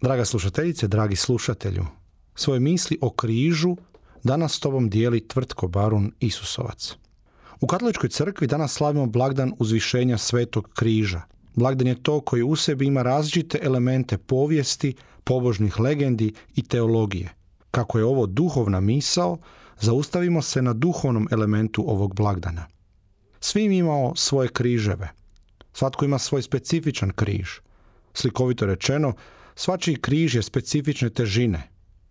Draga slušateljice, dragi slušatelju, svoje misli o križu danas s tobom dijeli tvrtko barun Isusovac. U katoličkoj crkvi danas slavimo blagdan uzvišenja svetog križa. Blagdan je to koji u sebi ima različite elemente povijesti, pobožnih legendi i teologije. Kako je ovo duhovna misao, zaustavimo se na duhovnom elementu ovog blagdana. Svi imamo svoje križeve. Svatko ima svoj specifičan križ. Slikovito rečeno, Svačiji križ je specifične težine,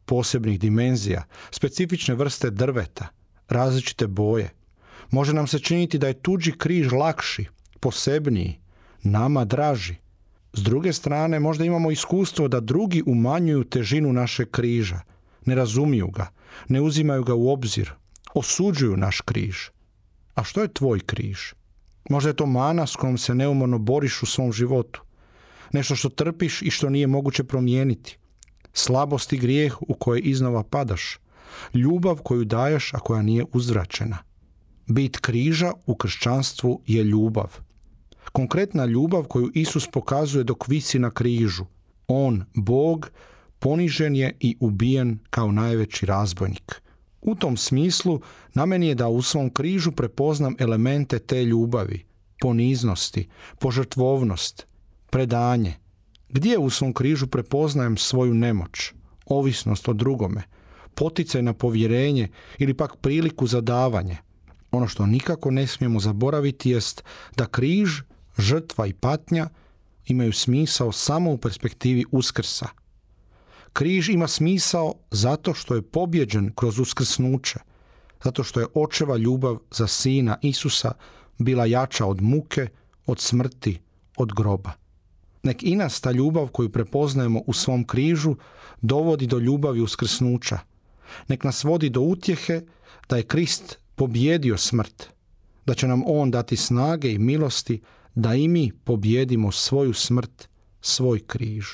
posebnih dimenzija, specifične vrste drveta, različite boje. Može nam se činiti da je tuđi križ lakši, posebniji, nama draži. S druge strane, možda imamo iskustvo da drugi umanjuju težinu našeg križa, ne razumiju ga, ne uzimaju ga u obzir, osuđuju naš križ. A što je tvoj križ? Možda je to mana s kojom se neumorno boriš u svom životu nešto što trpiš i što nije moguće promijeniti. Slabost i grijeh u koje iznova padaš. Ljubav koju daješ, a koja nije uzvraćena. Bit križa u kršćanstvu je ljubav. Konkretna ljubav koju Isus pokazuje dok visi na križu. On, Bog, ponižen je i ubijen kao najveći razbojnik. U tom smislu na meni je da u svom križu prepoznam elemente te ljubavi, poniznosti, požrtvovnost, predanje. Gdje u svom križu prepoznajem svoju nemoć, ovisnost o drugome, poticaj na povjerenje ili pak priliku za davanje. Ono što nikako ne smijemo zaboraviti jest da križ, žrtva i patnja imaju smisao samo u perspektivi uskrsa. Križ ima smisao zato što je pobjeđen kroz uskrsnuće, zato što je očeva ljubav za sina Isusa bila jača od muke, od smrti, od groba. Nek i nas ta ljubav koju prepoznajemo u svom križu dovodi do ljubavi uskrsnuća. Nek nas vodi do utjehe da je Krist pobjedio smrt, da će nam On dati snage i milosti da i mi pobjedimo svoju smrt, svoj križ.